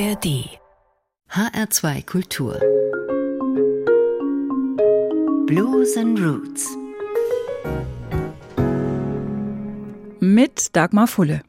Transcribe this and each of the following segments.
ARD HR2 Kultur Blues and Roots mit Dagmar Fulle.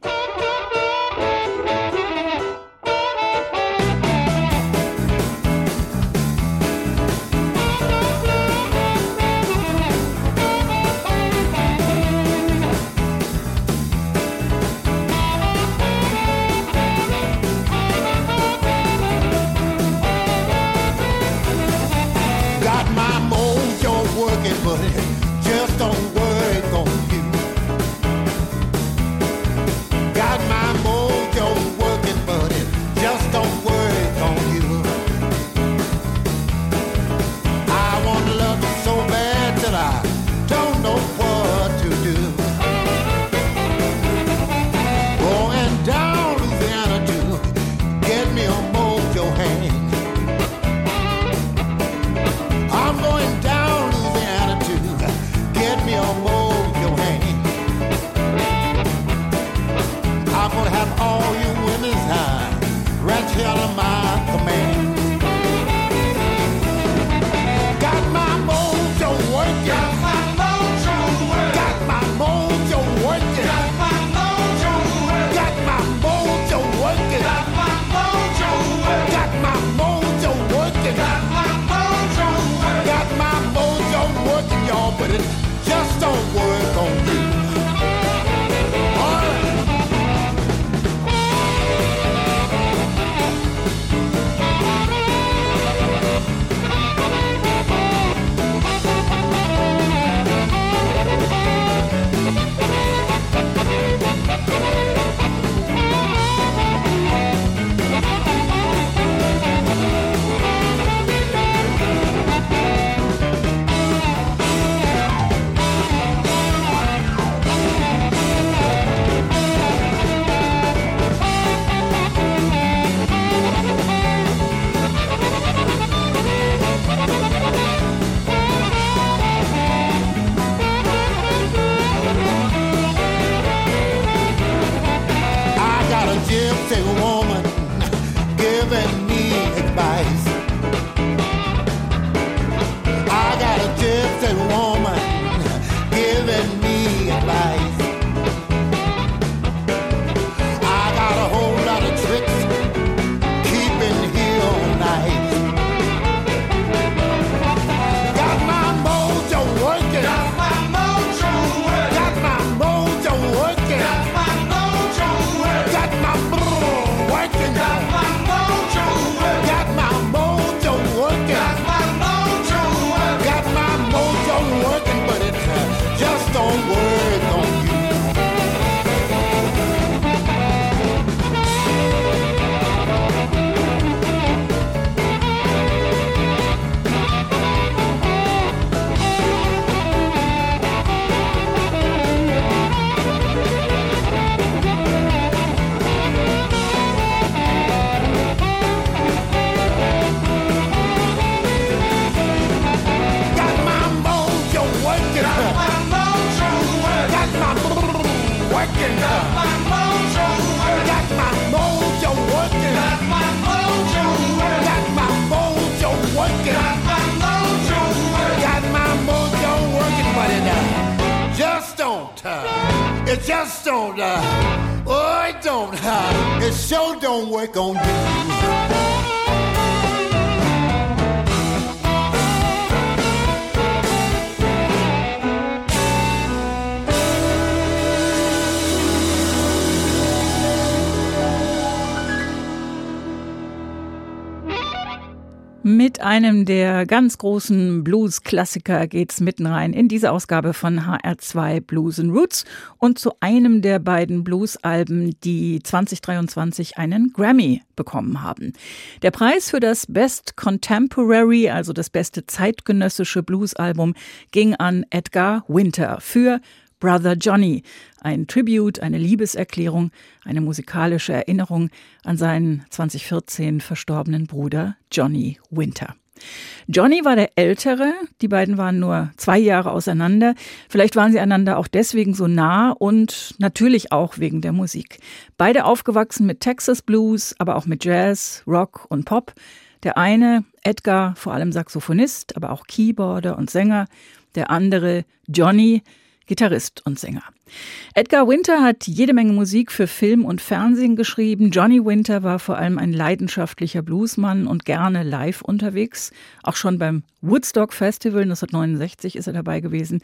It just don't, uh, oh, it don't, uh, it sure don't work on you. Mit einem der ganz großen Blues-Klassiker geht's mitten rein in diese Ausgabe von HR2 Blues and Roots und zu einem der beiden Blues-Alben, die 2023 einen Grammy bekommen haben. Der Preis für das Best Contemporary, also das beste zeitgenössische Blues-Album, ging an Edgar Winter für Brother Johnny, ein Tribute, eine Liebeserklärung, eine musikalische Erinnerung an seinen 2014 verstorbenen Bruder Johnny Winter. Johnny war der Ältere, die beiden waren nur zwei Jahre auseinander. Vielleicht waren sie einander auch deswegen so nah und natürlich auch wegen der Musik. Beide aufgewachsen mit Texas Blues, aber auch mit Jazz, Rock und Pop. Der eine, Edgar, vor allem Saxophonist, aber auch Keyboarder und Sänger. Der andere, Johnny, Gitarrist und Sänger. Edgar Winter hat jede Menge Musik für Film und Fernsehen geschrieben. Johnny Winter war vor allem ein leidenschaftlicher Bluesmann und gerne live unterwegs. Auch schon beim Woodstock Festival 1969 ist er dabei gewesen.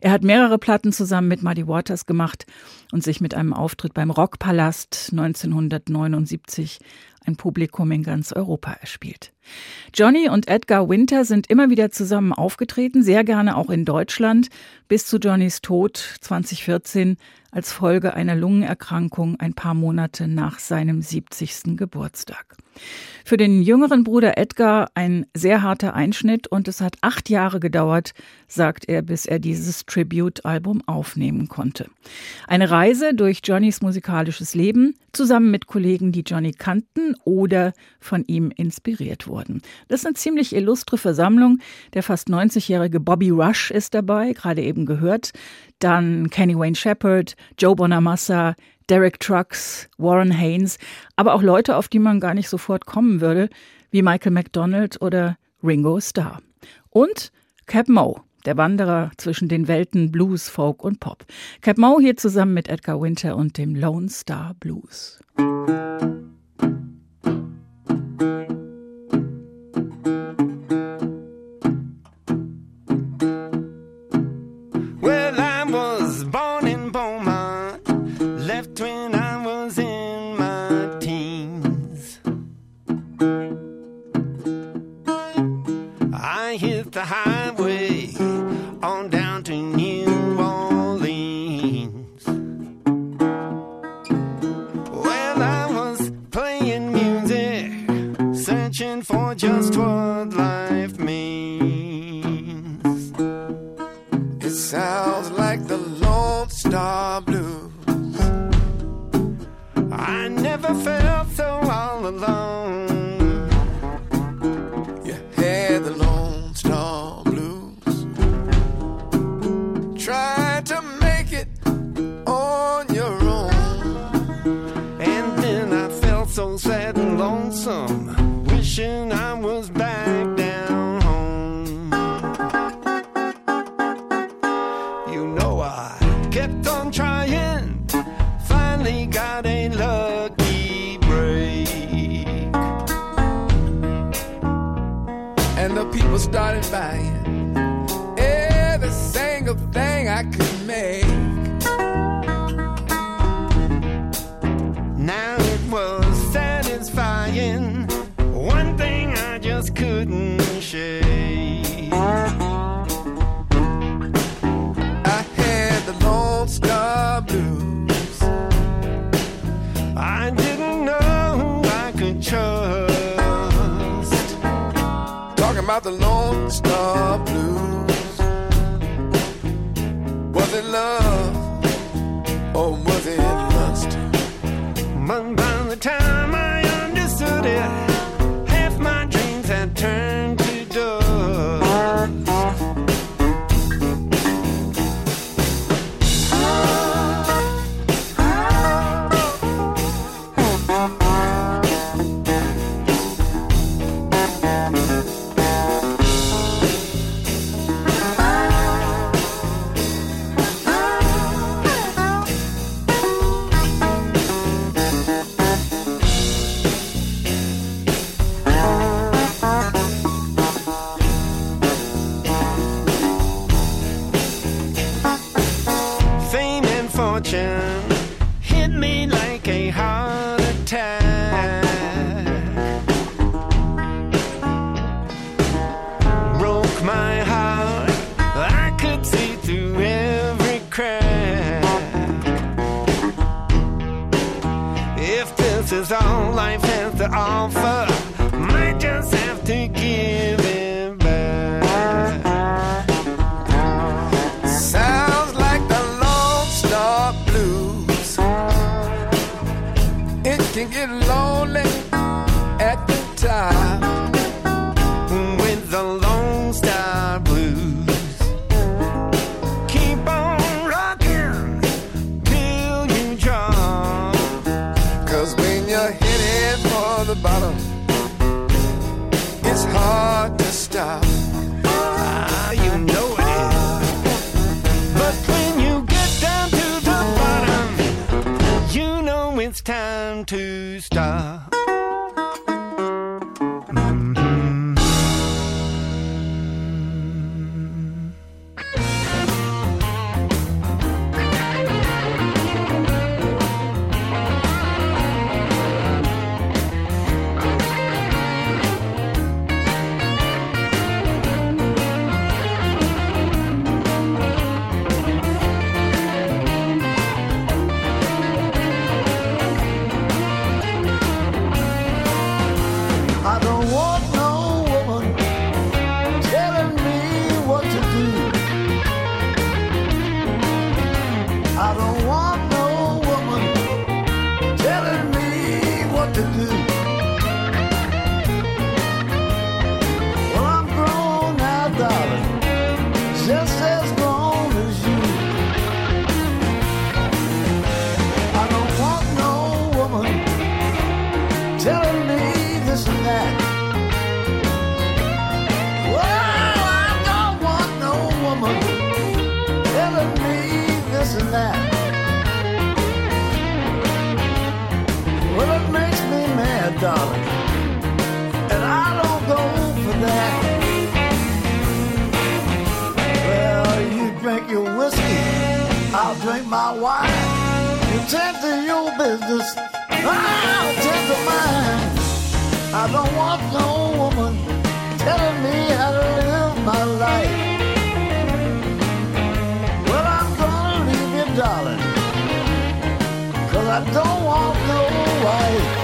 Er hat mehrere Platten zusammen mit Muddy Waters gemacht und sich mit einem Auftritt beim Rockpalast 1979 ein Publikum in ganz Europa erspielt. Johnny und Edgar Winter sind immer wieder zusammen aufgetreten, sehr gerne auch in Deutschland, bis zu Johnnys Tod 2014 als Folge einer Lungenerkrankung ein paar Monate nach seinem 70. Geburtstag. Für den jüngeren Bruder Edgar ein sehr harter Einschnitt und es hat acht Jahre gedauert, sagt er, bis er dieses Tribute-Album aufnehmen konnte. Eine Reise durch Johnnys musikalisches Leben, zusammen mit Kollegen, die Johnny kannten oder von ihm inspiriert wurden. Das ist eine ziemlich illustre Versammlung. Der fast 90-jährige Bobby Rush ist dabei, gerade eben gehört. Dann Kenny Wayne Shepherd, Joe Bonamassa, Derek Trucks, Warren Haynes, aber auch Leute, auf die man gar nicht sofort kommen würde, wie Michael McDonald oder Ringo Starr. Und Cap Moe, der Wanderer zwischen den Welten Blues, Folk und Pop. Cap Moe hier zusammen mit Edgar Winter und dem Lone Star Blues. sad and lonesome, wishing I or was it lust? But by the time offer Mm. That. Well, it makes me mad, darling, and I don't go for that. Well, you drink your whiskey, I'll drink my wine. You tend to your business, I'll tend to mine. I don't want no woman telling me how to live my life. I don't want no wife.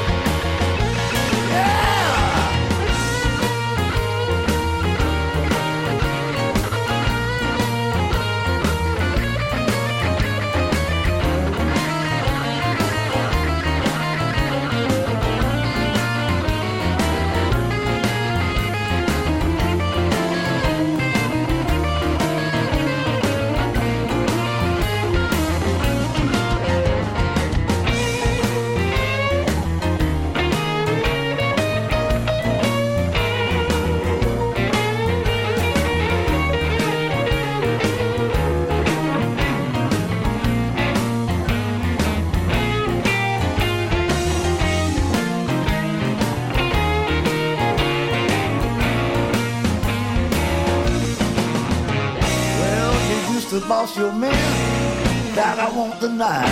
Used your man, that I won't deny.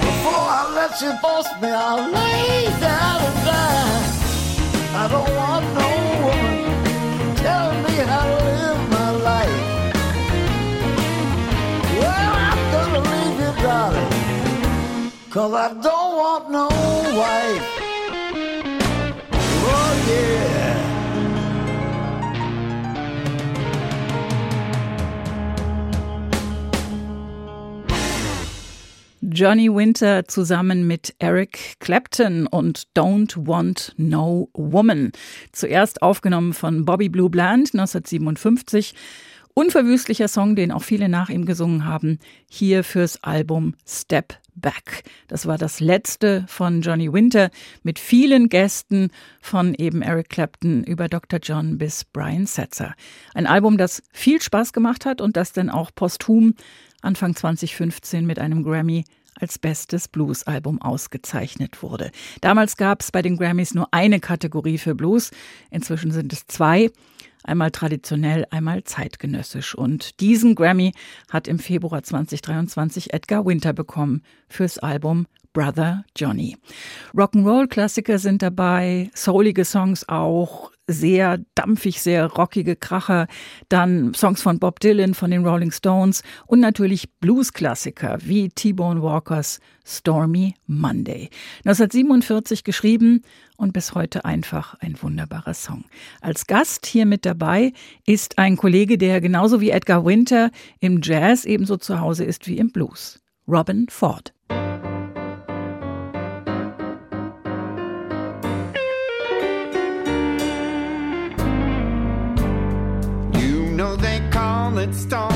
Before I let you boss me, I'll lay down and die. I don't want no woman telling me how to live my life. Well, I'm gonna leave you, darling, cause I don't want no wife. Johnny Winter zusammen mit Eric Clapton und Don't Want No Woman. Zuerst aufgenommen von Bobby Blue Bland 1957. Unverwüstlicher Song, den auch viele nach ihm gesungen haben, hier fürs Album Step Back. Das war das letzte von Johnny Winter mit vielen Gästen von eben Eric Clapton über Dr. John bis Brian Setzer. Ein Album, das viel Spaß gemacht hat und das dann auch posthum Anfang 2015 mit einem Grammy als bestes Blues-Album ausgezeichnet wurde. Damals gab es bei den Grammys nur eine Kategorie für Blues, inzwischen sind es zwei. Einmal traditionell, einmal zeitgenössisch. Und diesen Grammy hat im Februar 2023 Edgar Winter bekommen fürs Album Brother Johnny. Rock'n'Roll-Klassiker sind dabei, soulige Songs auch, sehr dampfig, sehr rockige Kracher, dann Songs von Bob Dylan, von den Rolling Stones und natürlich Blues-Klassiker wie T-Bone Walkers Stormy Monday. 1947 geschrieben und bis heute einfach ein wunderbarer Song. Als Gast hier mit dabei ist ein Kollege, der genauso wie Edgar Winter im Jazz ebenso zu Hause ist wie im Blues. Robin Ford. storm.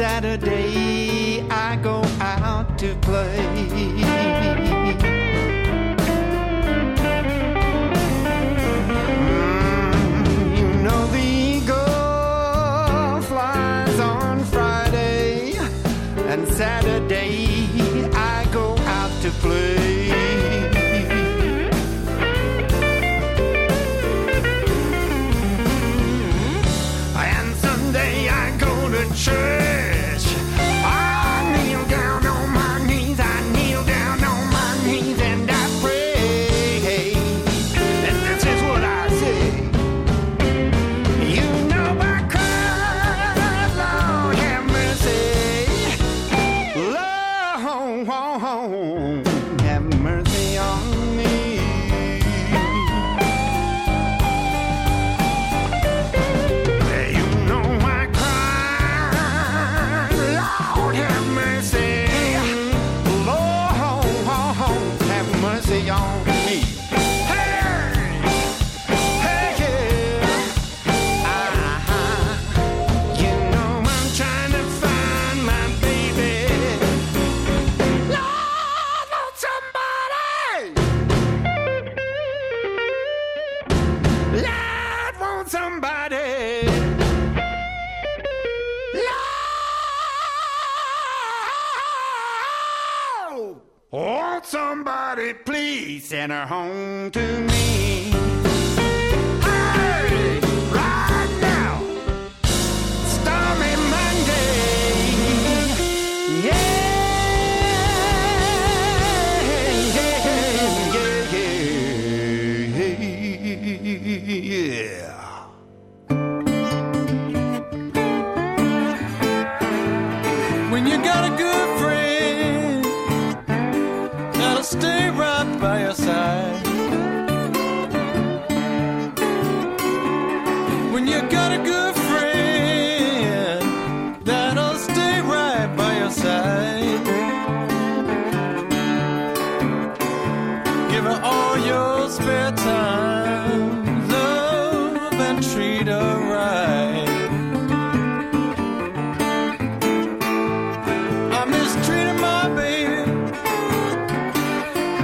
Saturday I go out to play. in her home.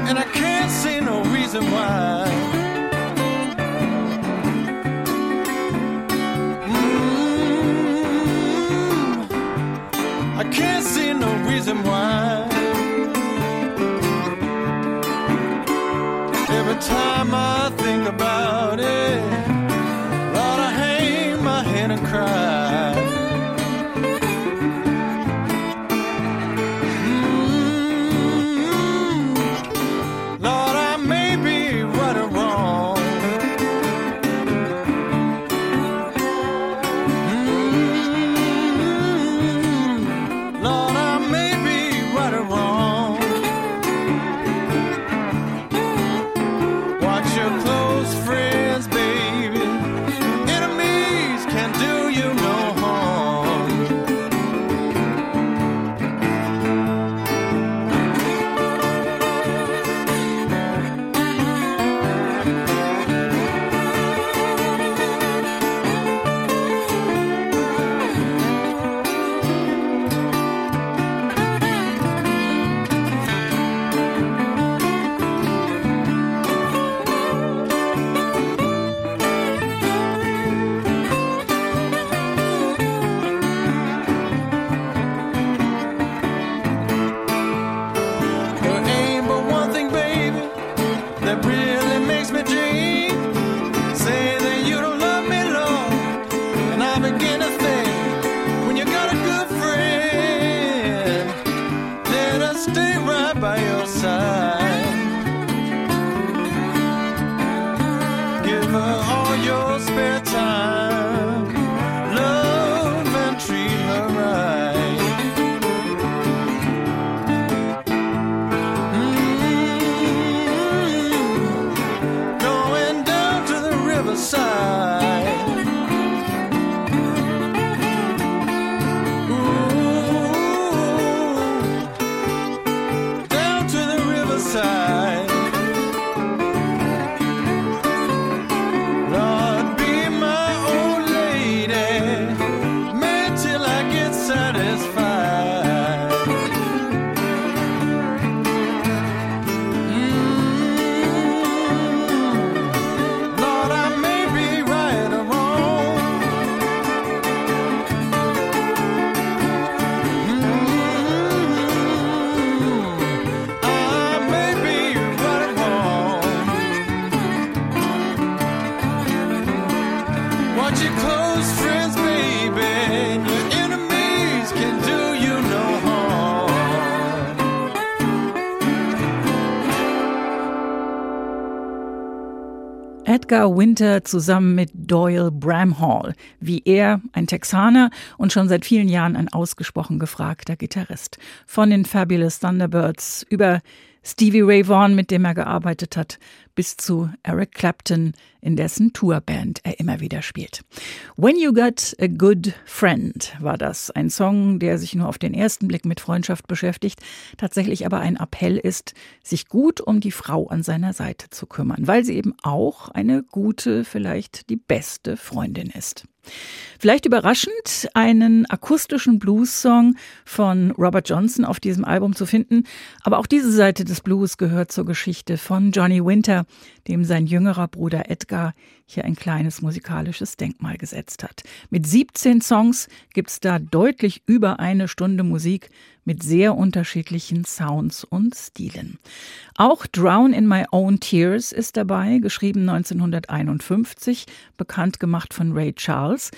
and I can't see no reason why. Mm-hmm. I can't see no reason why. Every time I think about it, Lord, I hang my head and cry. Edgar Winter zusammen mit Doyle Bramhall, wie er, ein Texaner und schon seit vielen Jahren ein ausgesprochen gefragter Gitarrist. Von den Fabulous Thunderbirds über Stevie Ray Vaughan, mit dem er gearbeitet hat, bis zu Eric Clapton, in dessen Tourband er immer wieder spielt. When You Got a Good Friend war das. Ein Song, der sich nur auf den ersten Blick mit Freundschaft beschäftigt, tatsächlich aber ein Appell ist, sich gut um die Frau an seiner Seite zu kümmern, weil sie eben auch eine gute, vielleicht die beste Freundin ist. Vielleicht überraschend, einen akustischen Blues-Song von Robert Johnson auf diesem Album zu finden. Aber auch diese Seite des Blues gehört zur Geschichte von Johnny Winter, dem sein jüngerer Bruder Edgar hier ein kleines musikalisches Denkmal gesetzt hat. Mit 17 Songs gibt's da deutlich über eine Stunde Musik mit sehr unterschiedlichen Sounds und Stilen. Auch Drown in My Own Tears ist dabei, geschrieben 1951, bekannt gemacht von Ray Charles.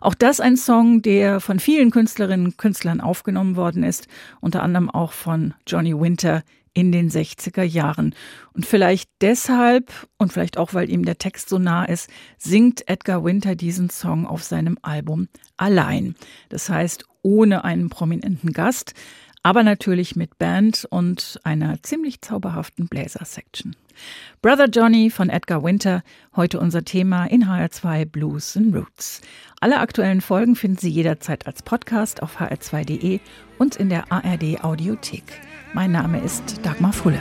Auch das ein Song, der von vielen Künstlerinnen und Künstlern aufgenommen worden ist, unter anderem auch von Johnny Winter in den 60er Jahren. Und vielleicht deshalb und vielleicht auch, weil ihm der Text so nah ist, singt Edgar Winter diesen Song auf seinem Album allein. Das heißt, ohne einen prominenten Gast, aber natürlich mit Band und einer ziemlich zauberhaften Bläser-Section. Brother Johnny von Edgar Winter, heute unser Thema in HR2 Blues and Roots. Alle aktuellen Folgen finden Sie jederzeit als Podcast auf hr2.de und in der ARD Audiothek. Mein Name ist Dagmar Fulle.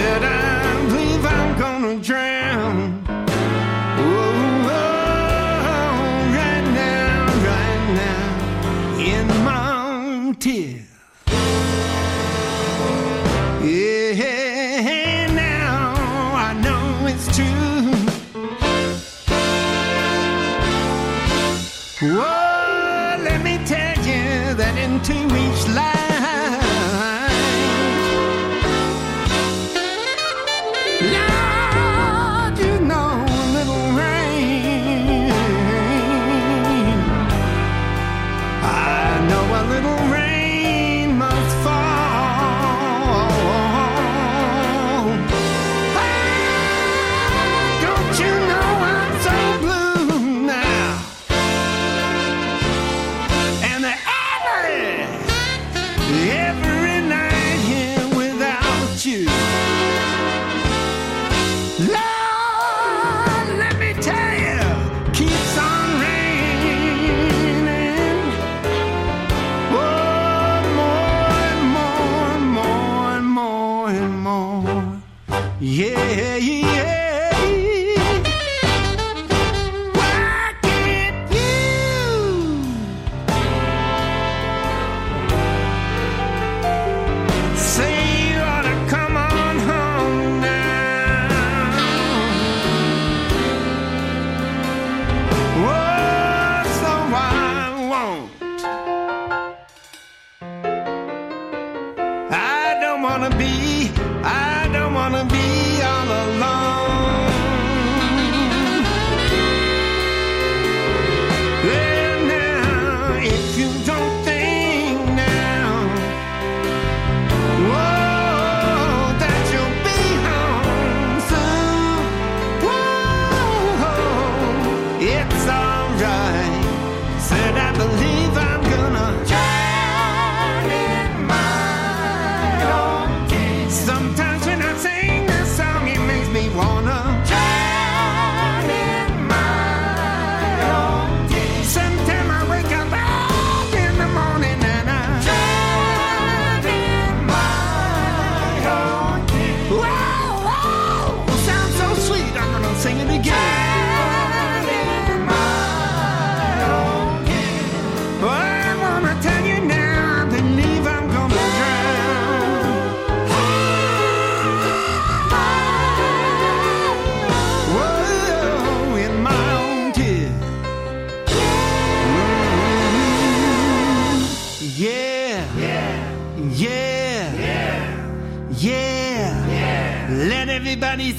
I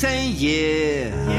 yeah yeah.